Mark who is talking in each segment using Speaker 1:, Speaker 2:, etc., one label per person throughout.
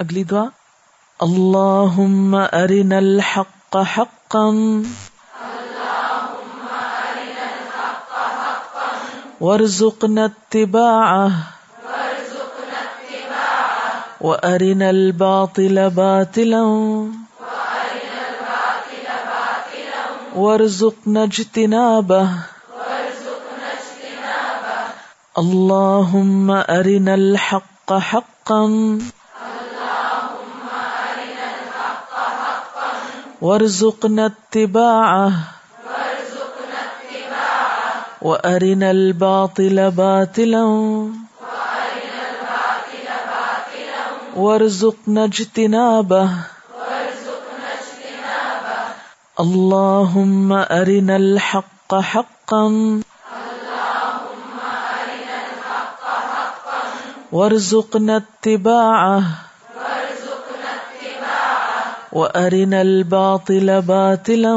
Speaker 1: اگلی دعا، اللہم ارنا الحق حقا، وارزقنا اتباعه، وارنا الباطل باطلا، وارزقنا اجتنابه. اللهم ارنا الحق حقا وارزقنا اتباعه. وارنا الباطل باطلا. وارزقنا اجتنابه. اللهم ارنا الحق حقا. وارزقنا اتباعه. وارنا الباطل باطلا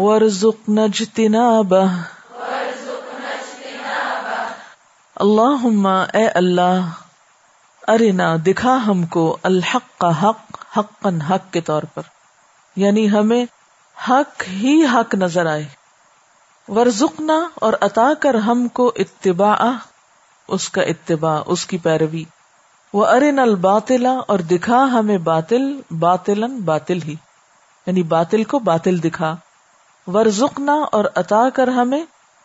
Speaker 1: وارزقنا اجتنابه اللہم اے اللہ، ارنا، دکھا ہم کو الحق کا حق، حقا حق کے طور پر۔ یعنی ہمیں حق ہی حق نظر آئے۔ ورژنا اور عطا کر ہم کو اتباع اس کا اتباع، اس کی پیروی۔ وہ ارن الباطلا اور دکھا ہمیں باطل باطل باطل ہی۔ یعنی باطل کو باطل دکھا۔ ورژنا اور عطا کر ہمیں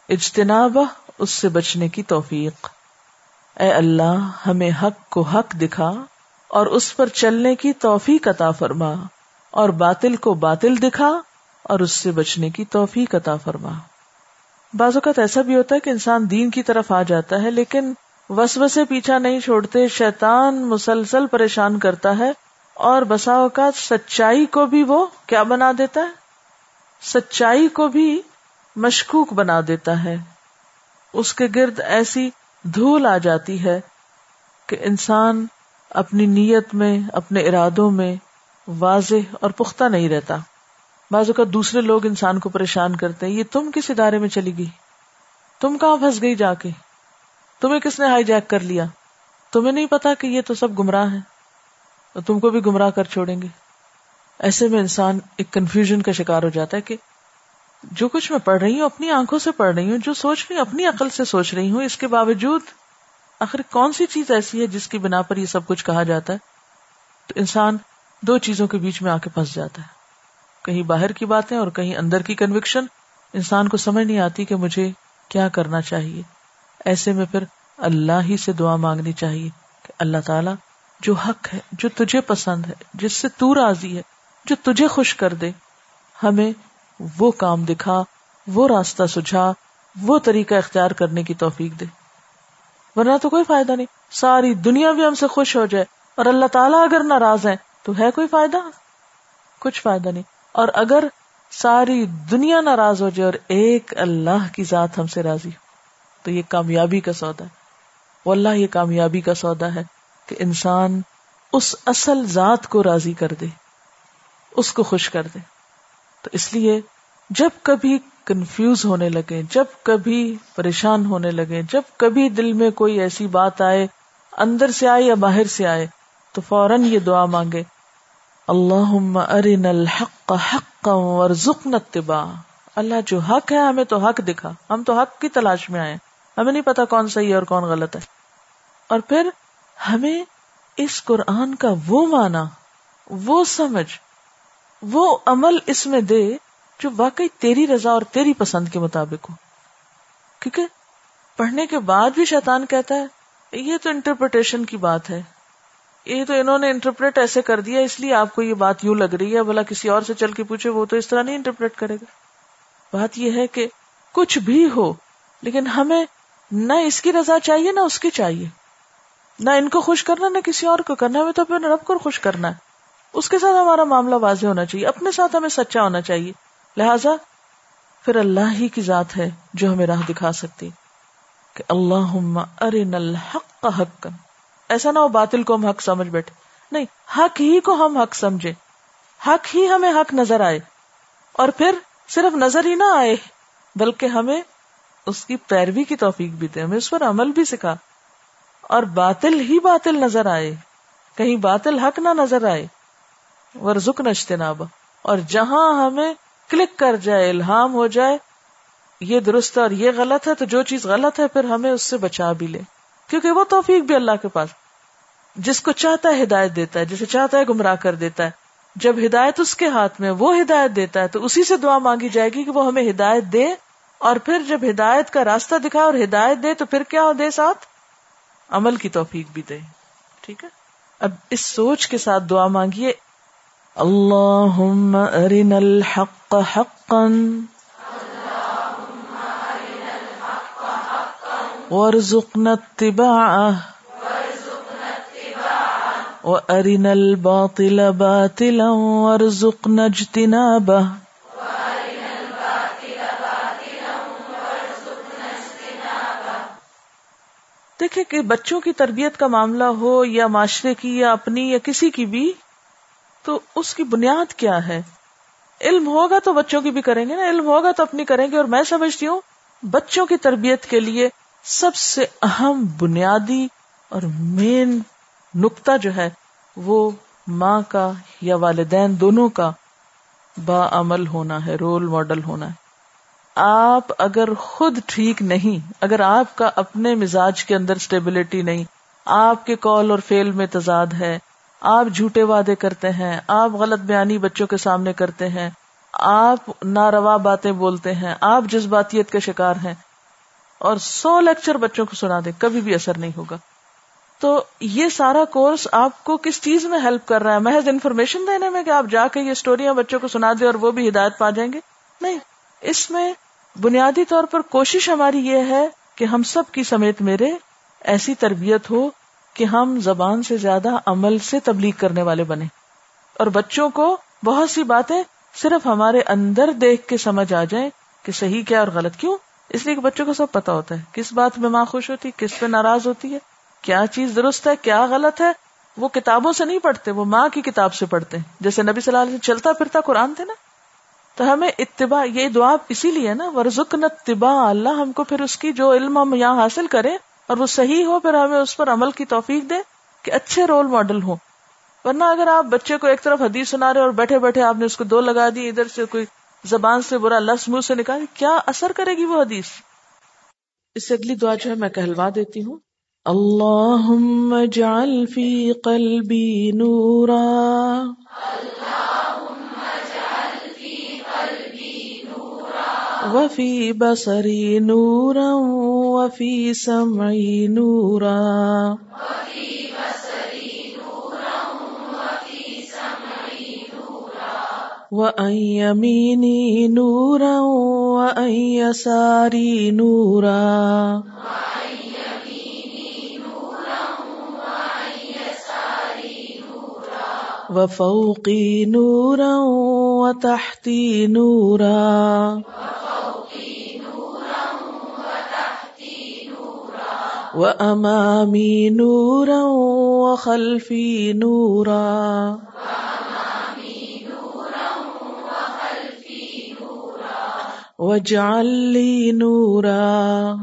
Speaker 1: اجتناب اس سے بچنے کی توفیق۔ اے اللہ، ہمیں حق کو حق دکھا اور اس پر چلنے کی توفیق عطا فرما۔ اور باطل کو باطل دکھا اور اس سے بچنے کی توفیق عطا فرما۔ بعض اوقات ایسا بھی ہوتا ہے کہ انسان دین کی طرف آ جاتا ہے، لیکن وسو سے پیچھا نہیں چھوڑتے، شیطان مسلسل پریشان کرتا ہے اور بسا اوقات سچائی کو بھی وہ کیا بنا دیتا ہے؟ سچائی کو بھی مشکوک بنا دیتا ہے۔ اس کے گرد ایسی دھول آ جاتی ہے کہ انسان اپنی نیت میں، اپنے ارادوں میں واضح اور پختہ نہیں رہتا۔ بعض اوقات دوسرے لوگ انسان کو پریشان کرتے ہیں، یہ تم کس ادارے میں چلی گئی؟ تم کہاں پھنس گئی جا کے؟ تمہیں کس نے ہائی جیک کر لیا؟ تمہیں نہیں پتا کہ یہ تو سب گمراہ ہیں۔ اور تم کو بھی گمراہ کر چھوڑیں گے۔ ایسے میں انسان ایک کنفیوژن کا شکار ہو جاتا ہے کہ جو کچھ میں پڑھ رہی ہوں، اپنی آنکھوں سے پڑھ رہی ہوں، جو سوچ رہی ہوں، اپنی عقل سے سوچ رہی ہوں، اس کے باوجود آخر کون سی چیز ایسی ہے جس کی بنا پر یہ سب کچھ کہا جاتا ہے؟ تو انسان دو چیزوں کے بیچ میں آ کے پھنس جاتا ہے۔ کہیں باہر کی باتیں اور کہیں اندر کی کنوکشن انسان کو سمجھ نہیں آتی کہ مجھے کیا کرنا چاہیے۔ ایسے میں پھر اللہ ہی سے دعا مانگنی چاہیے کہ اللہ تعالی جو حق ہے، جو تجھے پسند ہے، جس سے تو راضی ہے، جو تجھے خوش کر دے، ہمیں وہ کام دکھا، وہ راستہ سجھا، وہ طریقہ اختیار کرنے کی توفیق دے۔ ورنہ تو کوئی فائدہ نہیں۔ ساری دنیا بھی ہم سے خوش ہو جائے اور اللہ تعالیٰ اگر ناراض ہے تو ہے کوئی فائدہ؟ کچھ فائدہ نہیں۔ اور اگر ساری دنیا ناراض ہو جائے اور ایک اللہ کی ذات ہم سے راضی ہو۔ تو یہ کامیابی کا سودا ہے۔ وہ اللہ یہ کامیابی کا سودا ہے کہ انسان اس اصل ذات کو راضی کر دے، اس کو خوش کر دے۔ تو اس لیے جب کبھی کنفیوز ہونے لگے، جب کبھی پریشان ہونے لگے، جب کبھی دل میں کوئی ایسی بات آئے، اندر سے آئے یا باہر سے آئے، تو فوراً یہ دعا مانگے اللہ ارن الحق حق ورزقنا اتباع اللہ جو حق ہے، ہمیں تو حق دکھا، ہم تو حق کی تلاش میں آئے۔ ہمیں نہیں پتا کون صحیح ہے اور کون غلط ہے۔ اور پھر ہمیں اس قرآن کا وہ معنی، وہ سمجھ، وہ عمل اس میں دے جو واقعی تیری رضا اور تیری پسند کے مطابق ہو۔ کیونکہ پڑھنے کے بعد بھی شیطان کہتا ہے، یہ تو انٹرپریٹیشن کی بات ہے۔ یہ تو انہوں نے انٹرپریٹ ایسے کر دیا، اس لیے آپ کو یہ بات یوں لگ رہی ہے بولا کسی اور سے چل کے پوچھے، وہ تو اس طرح نہیں انٹرپریٹ کرے گا۔ بات یہ ہے کہ کچھ بھی ہو، لیکن ہمیں نہ اس کی رضا چاہیے، نہ اس کی چاہیے۔ نہ ان کو خوش کرنا، نہ کسی اور کو کرنا۔ ہمیں تو اپنے رب کو خوش کرنا ہے۔ اس کے ساتھ ہمارا معاملہ واضح ہونا چاہیے۔ اپنے ساتھ ہمیں سچا ہونا چاہیے۔ لہذا پھر اللہ ہی کی ذات ہے جو ہمیں راہ دکھا سکتی۔ کہ اللہ ارن الحق حق ایسا نہ ہو باطل کو ہم حق سمجھ بیٹھے۔ نہیں، حق ہی کو ہم حق سمجھے۔ حق ہی ہمیں حق نظر آئے۔ اور پھر صرف نظر ہی نہ آئے، بلکہ ہمیں اس کی پیروی کی توفیق بھی دے۔ ہمیں اس پر عمل بھی سکھا۔ اور باطل ہی باطل نظر آئے۔ کہیں باطل حق نہ نظر آئے۔ ورژ نجتناب اور جہاں ہمیں کلک کر جائے، الہام ہو جائے، یہ درست اور یہ غلط ہے، تو جو چیز غلط ہے، پھر ہمیں اس سے بچا بھی لے۔ کیونکہ وہ توفیق بھی اللہ کے پاس۔ جس کو چاہتا ہے ہدایت دیتا ہے، جسے چاہتا ہے گمراہ کر دیتا ہے۔ جب ہدایت اس کے ہاتھ میں، وہ ہدایت دیتا ہے، تو اسی سے دعا مانگی جائے گی کہ وہ ہمیں ہدایت دے۔ اور پھر جب ہدایت کا راستہ دکھائے اور ہدایت دے تو پھر کیا ہو دے ساتھ؟ عمل کی توفیق بھی دے۔ ٹھیک ہے؟ اب اس سوچ کے ساتھ دعا مانگیے۔ اللہ ارنا الحق حقا۔ وارزقنا اتباعه۔ وارنا الباطل باطلا۔ وارزقنا اجتنابه۔ دیکھیں کہ بچوں کی تربیت کا معاملہ ہو یا معاشرے کی یا اپنی یا کسی کی بھی، تو اس کی بنیاد کیا ہے؟ علم ہوگا تو بچوں کی بھی کریں گے نا، علم ہوگا تو اپنی کریں گے، اور میں سمجھتی ہوں بچوں کی تربیت کے لیے سب سے اہم بنیادی اور مین نقطہ جو ہے وہ ماں کا یا والدین دونوں کا با عمل ہونا ہے رول ماڈل ہونا ہے۔ آپ اگر خود ٹھیک نہیں، اگر آپ کا اپنے مزاج کے اندر اسٹیبلٹی نہیں، آپ کے کال اور فیل میں تضاد ہے، آپ جھوٹے وعدے کرتے ہیں، آپ غلط بیانی بچوں کے سامنے کرتے ہیں، آپ ناروا باتیں بولتے ہیں، آپ جذباتیت کے شکار ہیں، اور سو لیکچر بچوں کو سنا دیں کبھی بھی اثر نہیں ہوگا۔ تو یہ سارا کورس آپ کو کس چیز میں ہیلپ کر رہا ہے؟ محض انفارمیشن دینے میں کہ آپ جا کے یہ اسٹوریاں بچوں کو سنا دیں اور وہ بھی ہدایت پا جائیں گے؟ نہیں۔ اس میں بنیادی طور پر کوشش ہماری یہ ہے کہ ہم سب کی سمیت میرے ایسی تربیت ہو کہ ہم زبان سے زیادہ عمل سے تبلیغ کرنے والے بنے اور بچوں کو بہت سی باتیں صرف ہمارے اندر دیکھ کے سمجھ آ جائیں کہ صحیح کیا اور غلط کیوں۔ اس لیے کہ بچوں کو سب پتا ہوتا ہے کس بات میں ماں خوش ہوتی کس پہ ناراض ہوتی ہے، کیا چیز درست ہے، کیا غلط ہے۔ وہ کتابوں سے نہیں پڑھتے، وہ ماں کی کتاب سے پڑھتے ہیں۔ جیسے نبی صلی اللہ علیہ وسلم چلتا پھرتا قرآن تھے نا تو ہمیں اتباع، یہ دعا اسی لیے نا ورژ اتباع، اللہ ہم کو پھر اس کی جو علم ہم یہاں حاصل کریں اور وہ صحیح ہو، پھر ہمیں اس پر عمل کی توفیق دے کہ اچھے رول ماڈل ہو ورنہ اگر آپ بچے کو ایک طرف حدیث سنا رہے اور بیٹھے بیٹھے آپ نے اس کو دو لگا دی، ادھر سے کوئی زبان سے برا لفظ منہ سے نکال کیا اثر کرے گی وہ حدیث؟ اس سے اگلی دعا جو ہے میں کہلوا دیتی ہوں۔ اللہ فی قلبی نورا۔ وفی بصری نورا وفی سمعی نورا. وأن يميني نورا وأن يساري نورا. وفوقي نورا وتحتي نورا. وأمامي نورا وخلفي نورا واجعل لي نورا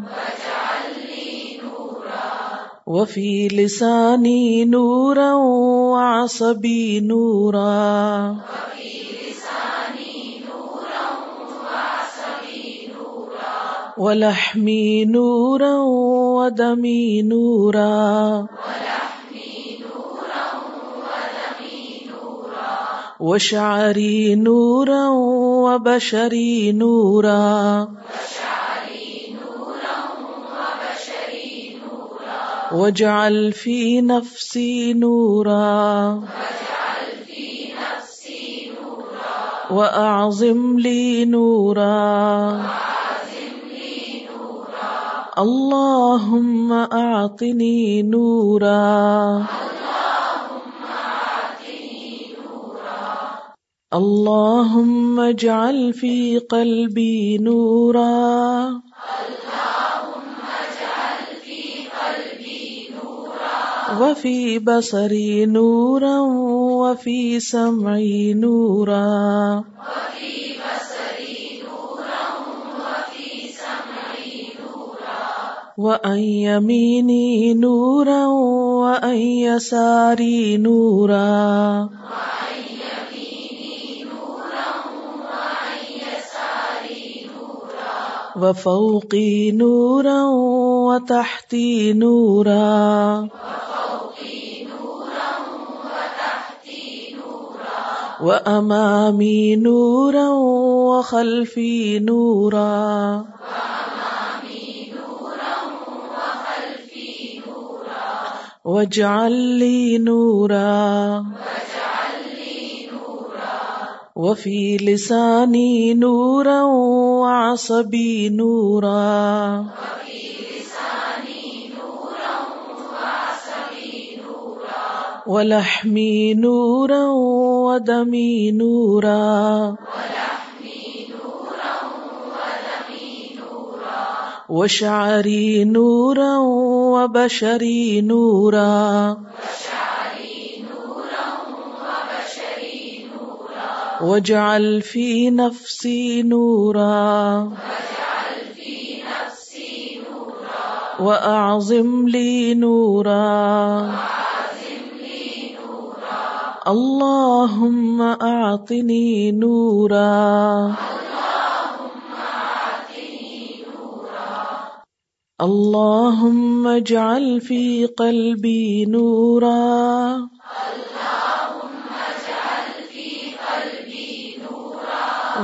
Speaker 1: وفي لساني نورا وعصبي نورا ولحمي نورا ودمي نورا. وشعري نورا وبشري نورا. واجعل في نفسي نورا. وأعظم لي نورا. اللهم أعطني نورا اللهم اجعل في قلبي نورا وفي بصري نورا وفي سمعي نورا وأن يميني نورا وأن يساري نورا وفوقي نورا وتحتي نورا وأمامي نورا وخلفي نورا واجعل نورا. وفي لساني نورا وعصبي نورا. ولحمي نورا ودمي نورا. وشعري نورا وبشري نورا واجعل في نفسي نورا وأعظم لي نورا اللهم أعطني نورا اللهم اجعل في قلبي نورا.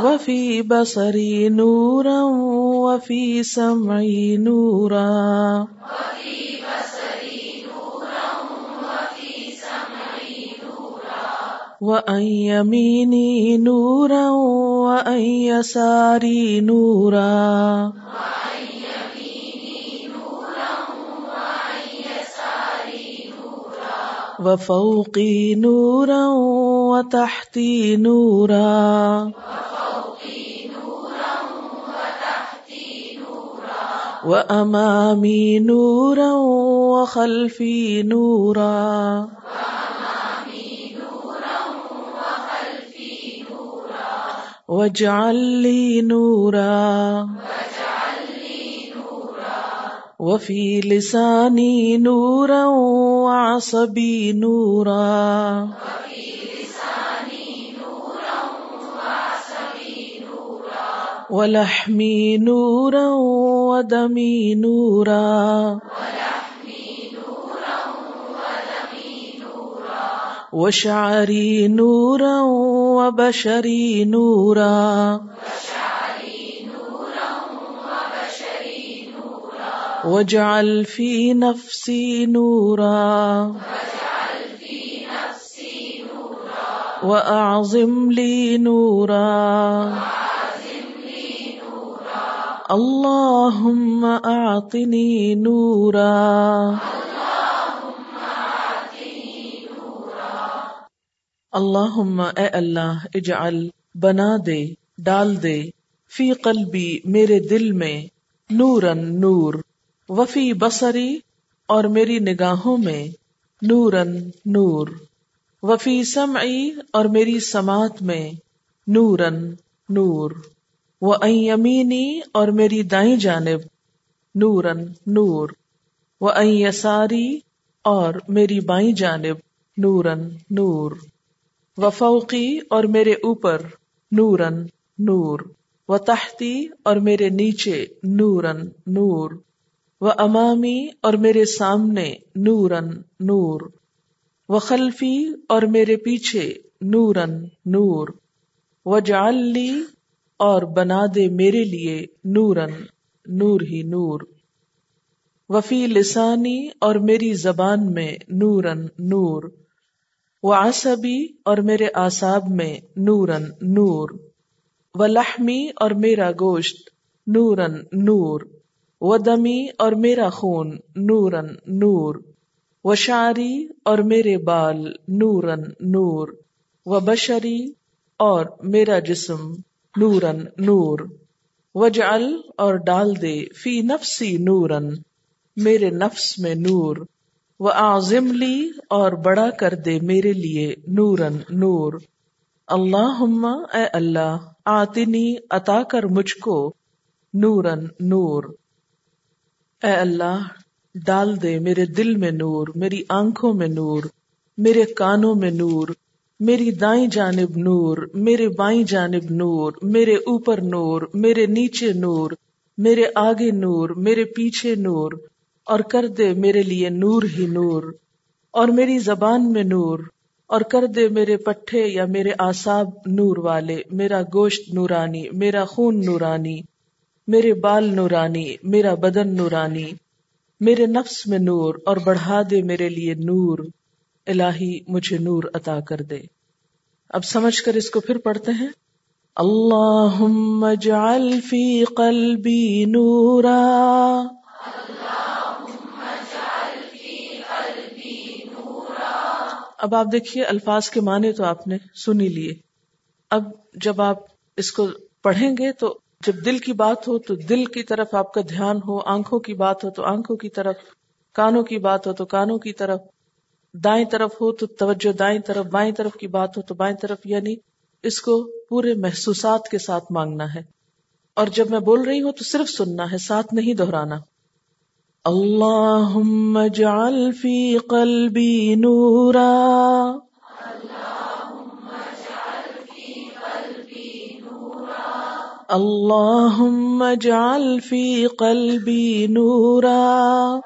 Speaker 1: وفي بصري نورا وفي سمعي نورا. وأن يميني نورا وأن يساري نورا. وفوقي نورا وتحتي نورا. وأمامي نورا وخلفي نورا. واجعل لي نورا. وفي لساني نورا وعصبي نورا. ولحمي نورا ودمي نورا. وشعري نورا وبشري نورا. وشعري واجعل في نفسي نورا. وأعظم لي نورا. اللهم أعطني نورا. اللہم اے اللہ اجعل، بنا دے، ڈال دے، فی قلبی، میرے دل میں نورن نور. وفی بصری اور میری نگاہوں میں نورن نور۔ وفی سمعی اور میری سماعت میں نورن نور۔ و یمینی اور میری دائیں جانب نورن نور۔ و یساری اور میری بائیں جانب نورن نور۔ و فوقی اور میرے اوپر نورن نور۔ و تحتی اور میرے نیچے نورن نور۔ و امامی اور میرے سامنے نورن نور، و خلفی اور میرے پیچھے نورن نور، و جالی اور بنا دے میرے لیے نورن نور ہی نور۔ وفی لسانی اور میری زبان میں نورن نور۔ وہ آسبی اور میرے آساب میں نورن نور۔ و لحمی اور میرا گوشت نورن نور۔ و دمی اور میرا خون نورن نور و شاری اور میرے بال نورن نور و بشری اور میرا جسم نورن نور و جل اور ڈال دے فی نفسی نورن میرے نفس میں نور وہ آزم لی اور بڑا کر دے میرے لیے نورن نور اللہ اے اللہ آتنی عطا کر مجھ کو نورن نور اے اللہ، ڈال دے میرے دل میں نور، میری آنکھوں میں نور، میرے کانوں میں نور، میری دائیں جانب نور، میرے بائیں جانب نور، میرے اوپر نور، میرے نیچے نور، میرے آگے نور، میرے پیچھے نور، اور کر دے میرے لیے نور ہی نور، اور میری زبان میں نور، اور کر دے میرے پٹھے یا میرے آساب نور والے، میرا گوشت نورانی، میرا خون نورانی میرے بال نورانی، میرا بدن نورانی، میرے نفس میں نور اور بڑھا دے میرے لیے نور۔ الہی، مجھے نور عطا کر دے۔ اب سمجھ کر اس کو پھر پڑھتے ہیں۔ اللہ اجعل فی قلبی نورا۔ اب آپ دیکھیے الفاظ کے معنی تو آپ نے سنی لیے۔ اب جب آپ اس کو پڑھیں گے تو جب دل کی بات ہو تو دل کی طرف آپ کا دھیان ہو، آنکھوں کی بات ہو تو آنکھوں کی طرف، کانوں کی بات ہو تو کانوں کی طرف، دائیں طرف ہو تو توجہ دائیں طرف، بائیں طرف کی بات ہو تو بائیں طرف یعنی اس کو پورے محسوسات کے ساتھ مانگنا ہے۔ اور جب میں بول رہی ہوں تو صرف سننا ہے، ساتھ نہیں دہرانا۔ اللہ فی قلبی نورا۔ اللهم اجعل في قلبي نورا.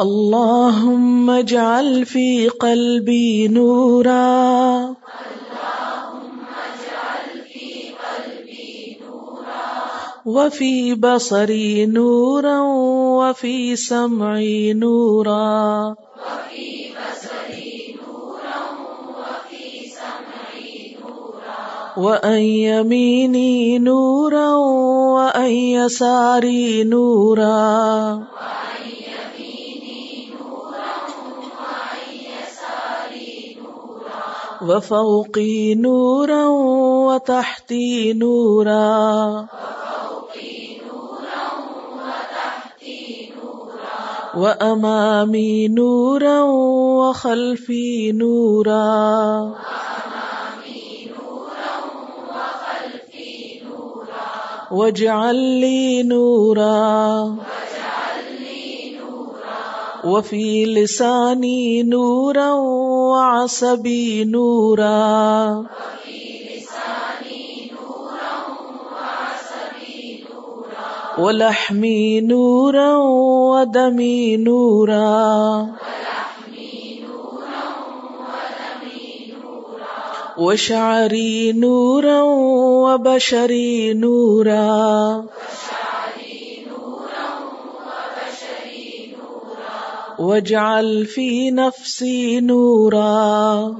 Speaker 1: اللهم اجعل في قلبي نورا. وفي بصري نورا وفي سمعي نورا. وفي بصري وأن يميني نورا وأن يساري نورا وفوقي نورا وتحتي نورا وأمامي نورا وخلفي نورا واجعل لي نورا. وفي لساني نورا وعصبي نورا. ولحمي نورا ودمي نورا. وشعري نورا وبشري نورا واجعل في نفسي نورا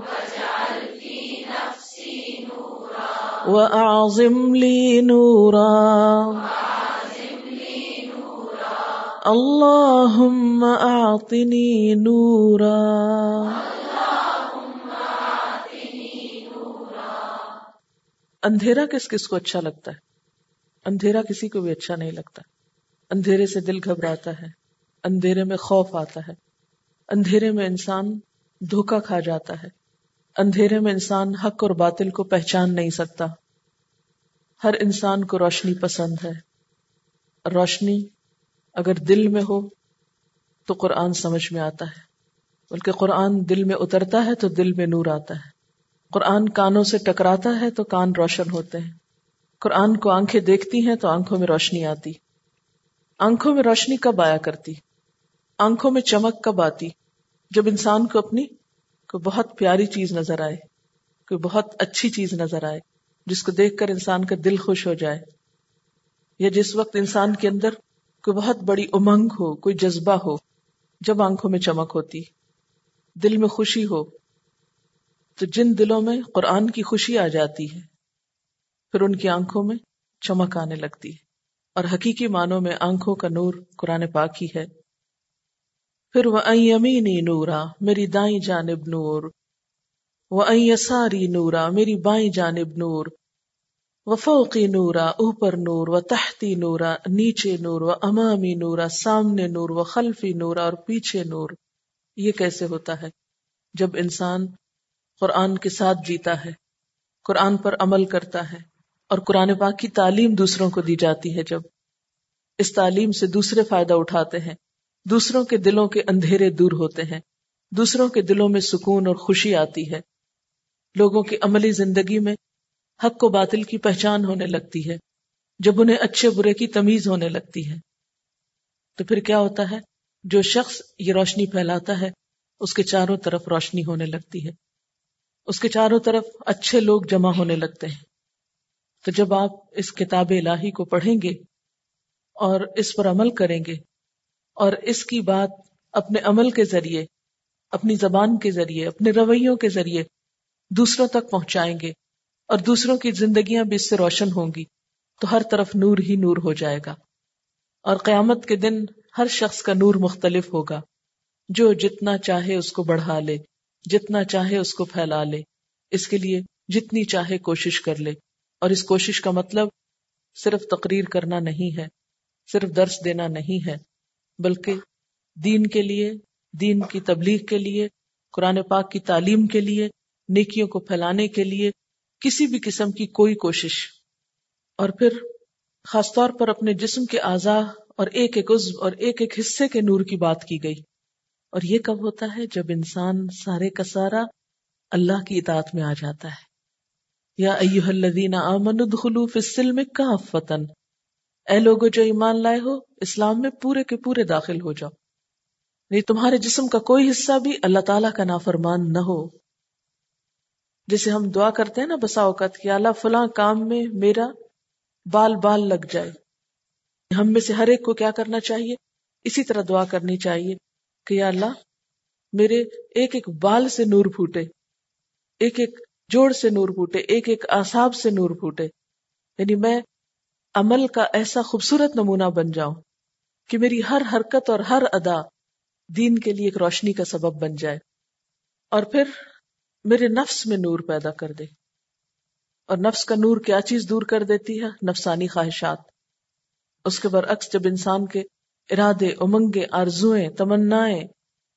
Speaker 1: وأعظم لي نورا اللهم أعطني نورا اندھیرا کس کس کو اچھا لگتا ہے؟ اندھیرا کسی کو بھی اچھا نہیں لگتا۔ اندھیرے سے دل گھبراتا ہے، اندھیرے میں خوف آتا ہے۔ اندھیرے میں انسان دھوکا کھا جاتا ہے۔ اندھیرے میں انسان حق اور باطل کو پہچان نہیں سکتا۔ ہر انسان کو روشنی پسند ہے۔ روشنی اگر دل میں ہو تو قرآن سمجھ میں آتا ہے۔ بلکہ قرآن دل میں اترتا ہے تو دل میں نور آتا ہے۔ قرآن کانوں سے ٹکراتا ہے تو کان روشن ہوتے ہیں۔ قرآن کو آنکھیں دیکھتی ہیں تو آنکھوں میں روشنی آتی۔ آنکھوں میں روشنی کب آیا کرتی؟ آنکھوں میں چمک کب آتی؟ جب انسان کو اپنی کوئی بہت پیاری چیز نظر آئے، کوئی بہت اچھی چیز نظر آئے، جس کو دیکھ کر انسان کا دل خوش ہو جائے، یا جس وقت انسان کے اندر کوئی بہت بڑی امنگ ہو، کوئی جذبہ ہو، جب آنکھوں میں چمک ہوتی، دل میں خوشی ہو تو جن دلوں میں قرآن کی خوشی آ جاتی ہے، پھر ان کی آنکھوں میں چمک آنے لگتی ہے۔ اور حقیقی معنوں میں آنکھوں کا نور قرآن پاک ہی ہے۔ پھر وہ امینی نورا، میری دائیں جانب نور۔ وہ ساری نورا، میری بائیں جانب نور۔ و فوقی نورا، اوپر نور۔ و تحتی نورا، نیچے نور۔ و امامی نورا، سامنے نور۔ و خلفی نورا اور پیچھے نور۔ یہ کیسے ہوتا ہے؟ جب انسان قرآن کے ساتھ جیتا ہے، قرآن پر عمل کرتا ہے اور قرآن پاک کی تعلیم دوسروں کو دی جاتی ہے۔ جب اس تعلیم سے دوسرے فائدہ اٹھاتے ہیں، دوسروں کے دلوں کے اندھیرے دور ہوتے ہیں، دوسروں کے دلوں میں سکون اور خوشی آتی ہے۔ لوگوں کی عملی زندگی میں حق و باطل کی پہچان ہونے لگتی ہے۔ جب انہیں اچھے برے کی تمیز ہونے لگتی ہے، تو پھر کیا ہوتا ہے؟ جو شخص یہ روشنی پھیلاتا ہے، اس کے چاروں طرف روشنی ہونے لگتی ہے۔ اس کے چاروں طرف اچھے لوگ جمع ہونے لگتے ہیں۔ تو جب آپ اس کتاب الہی کو پڑھیں گے اور اس پر عمل کریں گے اور اس کی بات اپنے عمل کے ذریعے، اپنی زبان کے ذریعے، اپنے رویوں کے ذریعے دوسروں تک پہنچائیں گے اور دوسروں کی زندگیاں بھی اس سے روشن ہوں گی، تو ہر طرف نور ہی نور ہو جائے گا۔ اور قیامت کے دن ہر شخص کا نور مختلف ہوگا، جو جتنا چاہے اس کو بڑھا لے۔ جتنا چاہے اس کو پھیلا لے۔ اس کے لیے جتنی چاہے کوشش کر لے۔ اور اس کوشش کا مطلب صرف تقریر کرنا نہیں ہے، صرف درس دینا نہیں ہے، بلکہ دین کے لیے، دین کی تبلیغ کے لیے، قرآن پاک کی تعلیم کے لیے، نیکیوں کو پھیلانے کے لیے کسی بھی قسم کی کوئی کوشش۔ اور پھر خاص طور پر اپنے جسم کے اعضاء اور ایک ایک عزب اور ایک ایک حصے کے نور کی بات کی گئی۔ اور یہ کب ہوتا ہے جب انسان سارے کا سارا اللہ کی اطاعت میں آ جاتا ہے۔ یا ایوہ الذین آمنوا ادخلوا فی السلم کافتا اے لوگو جو ایمان لائے ہو، اسلام میں پورے کے پورے داخل ہو جاؤ۔ نہیں تمہارے جسم کا کوئی حصہ بھی اللہ تعالیٰ کا نافرمان نہ ہو۔ جسے ہم دعا کرتے ہیں نا بسا اوقات کہ اللہ فلاں کام میں میرا بال بال لگ جائے۔ ہم میں سے ہر ایک کو کیا کرنا چاہیے؟ اسی طرح دعا کرنی چاہیے۔ کہ یا اللہ، میرے ایک ایک بال سے نور پھوٹے، ایک ایک جوڑ سے نور پھوٹے، ایک ایک آساب سے نور پھوٹے. یعنی میں عمل کا ایسا خوبصورت نمونہ بن جاؤں کہ میری ہر حرکت اور ہر ادا دین کے لیے ایک روشنی کا سبب بن جائے اور پھر میرے نفس میں نور پیدا کر دے. اور نفس کا نور کیا چیز دور کر دیتی ہے؟ نفسانی خواہشات. اس کے برعکس جب انسان کے ارادے، امنگیں آرزویں تمنائیں،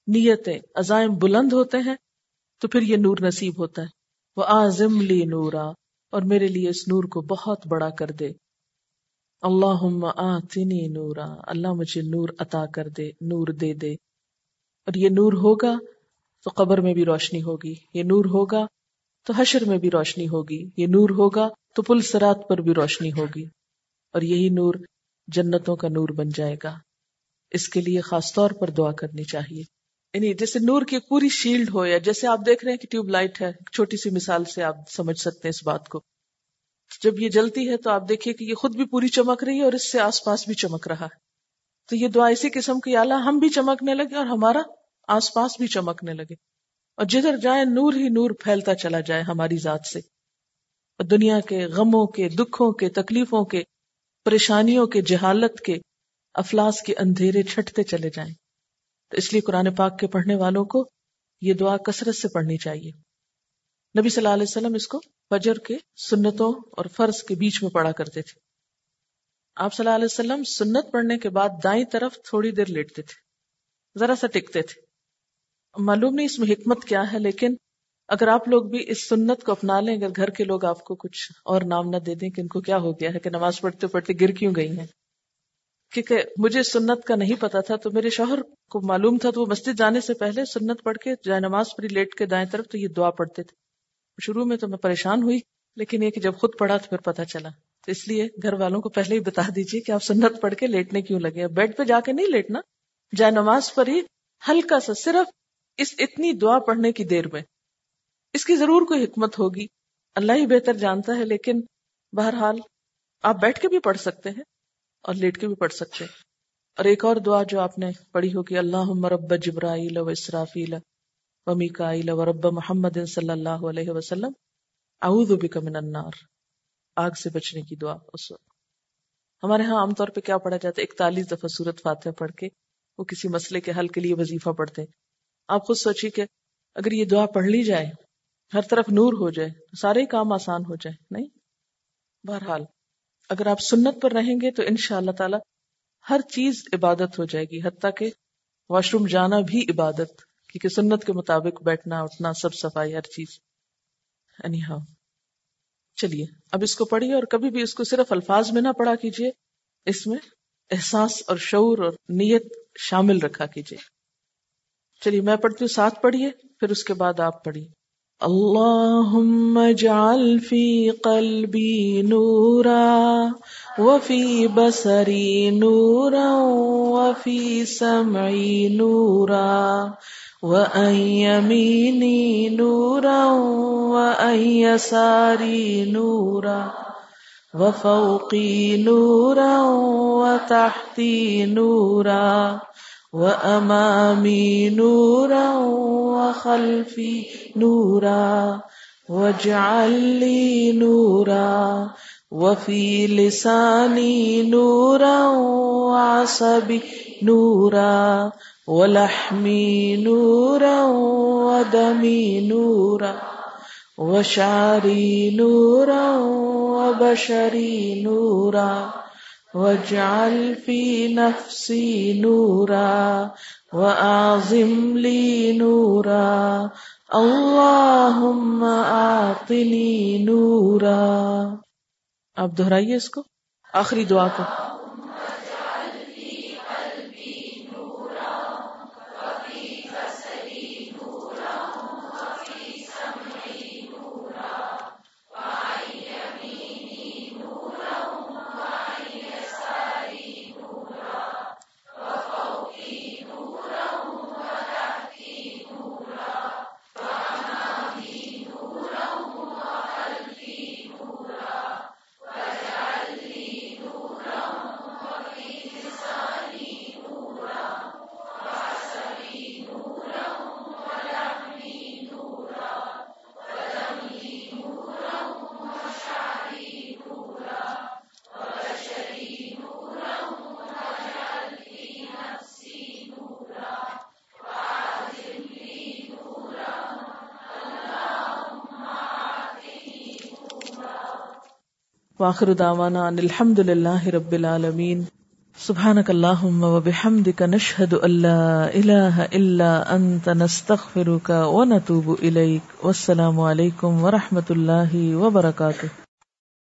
Speaker 1: نیتیں عزائم بلند ہوتے ہیں، تو پھر یہ نور نصیب ہوتا ہے۔ وہ آزم لی نورا، اور میرے لیے اس نور کو بہت بڑا کر دے۔ اللہ آتنی نورا، اللہ مجھے نور عطا کر دے، نور دے دے۔ اور یہ نور ہوگا تو قبر میں بھی روشنی ہوگی، یہ نور ہوگا تو حشر میں بھی روشنی ہوگی، یہ نور ہوگا تو پل سرات پر بھی روشنی ہوگی۔ اور یہی نور جنتوں کا نور بن جائے گا۔ اس کے لیے خاص طور پر دعا کرنی چاہیے۔ یعنی جیسے نور کی پوری شیلڈ ہو یا جیسے آپ دیکھ رہے ہیں کہ ٹیوب لائٹ ہے چھوٹی سی مثال سے آپ سمجھ سکتے ہیں اس بات کو۔ جب یہ جلتی ہے تو آپ دیکھیے کہ یہ خود بھی پوری چمک رہی ہے اور اس سے آس پاس بھی چمک رہا ہے۔ تو یہ دعا اسی قسم کی اعلیٰ ہم بھی چمکنے لگے اور ہمارا آس پاس بھی چمکنے لگے۔ اور جدھر جائے نور ہی نور پھیلتا چلا جائے ہماری ذات سے۔ اور دنیا کے غموں کے، دکھوں کے، تکلیفوں کے، پریشانیوں کے، جہالت کے افلاس کے اندھیرے چھٹتے چلے جائیں۔ تو اس لیے قرآن پاک کے پڑھنے والوں کو یہ دعا کثرت سے پڑھنی چاہیے۔ نبی صلی اللہ علیہ وسلم اس کو فجر کے سنتوں اور فرض کے بیچ میں پڑھا کرتے تھے۔ آپ صلی اللہ علیہ وسلم سنت پڑھنے کے بعد دائیں طرف تھوڑی دیر لیٹتے تھے۔ ذرا سا ٹکتے تھے۔ معلوم نہیں اس میں حکمت کیا ہے، لیکن اگر آپ لوگ بھی اس سنت کو اپنا لیں، اگر گھر کے لوگ آپ کو کچھ اور نام نہ دے دیں کہ ان کو کیا ہو گیا ہے کہ نماز پڑھتے پڑھتے گر کیوں گئی ہیں؟ کیونکہ مجھے سنت کا نہیں پتا تھا تو میرے شوہر کو معلوم تھا تو وہ مسجد جانے سے پہلے سنت پڑھ کے جائے نماز پڑھی، لیٹ کے دائیں طرف تو یہ دعا پڑھتے تھے۔ شروع میں تو میں پریشان ہوئی، لیکن یہ کہ جب خود پڑھا تو پھر پتا چلا۔ تو اس لیے گھر والوں کو پہلے ہی بتا دیجیے کہ آپ سنت پڑھ کے لیٹنے کیوں لگے بیڈ پہ جا کے نہیں لیٹنا، جائے نماز پر ہی ہلکا سا صرف اس اتنی دعا پڑھنے کی دیر میں۔ اس کی ضرور کوئی حکمت ہوگی۔ اللہ ہی بہتر جانتا ہے، لیکن بہرحال آپ بیٹھ کے بھی پڑھ سکتے ہیں۔ اور لیٹ کے بھی پڑھ سکتے۔ اور ایک اور دعا جو آپ نے پڑھی ہوگی اللہ مرب جبرائیل و اسرافیل و میکائیل و رب محمد صلی اللہ علیہ وسلم، اعوذ بک من النار۔ آگ سے بچنے کی دعا اس وقت۔ ہمارے ہاں عام طور پہ کیا پڑھا جاتا ہے؟ اکتالیس دفعہ سورت فاتحہ پڑھ کے وہ کسی مسئلے کے حل کے لیے وظیفہ پڑھتے ہیں۔ آپ خود سوچیے کہ اگر یہ دعا پڑھ لی جائے، ہر طرف نور ہو جائے سارے کام آسان ہو جائے نہیں؟ بہرحال اگر آپ سنت پر رہیں گے تو ان شاء اللہ تعالی ہر چیز عبادت ہو جائے گی، حتیٰ کہ واش روم جانا بھی عبادت، کیونکہ سنت کے مطابق بیٹھنا، اٹھنا، سب صفائی، ہر چیز۔ ہاں چلیے، اب اس کو پڑھیے اور کبھی بھی اس کو صرف الفاظ میں نہ پڑھا کیجیے، اس میں احساس اور شعور اور نیت شامل رکھا کیجیے۔ چلیے، میں پڑھتی ہوں، ساتھ پڑھیے، پھر اس کے بعد آپ پڑھیے۔ اللهم اجعل في قلبي نورا وفي بصري نورا وفي سمعي نورا وأن يميني نورا وأن يساري نورا وفوقي نورا وتحتي نورا وأمامي نورا وخلفي نورا واجعل لي نورا وفي لساني نورا وعصبي نورا ولحمي نورا ودمي نورا وشعري نورا وبشري نورا واجعل في نفسي نورا وأعظم لي نورا اللهم أعطني نورا۔ آپ دہرائیے اس کو، آخری دعا کو۔ واخر دعوانا ان الحمد لله رب العالمين سبحانك اللهم وبحمدك نشهد ان لا اله الا انت نستغفرك ونتوب اليك والسلام عليكم ورحمه الله وبركاته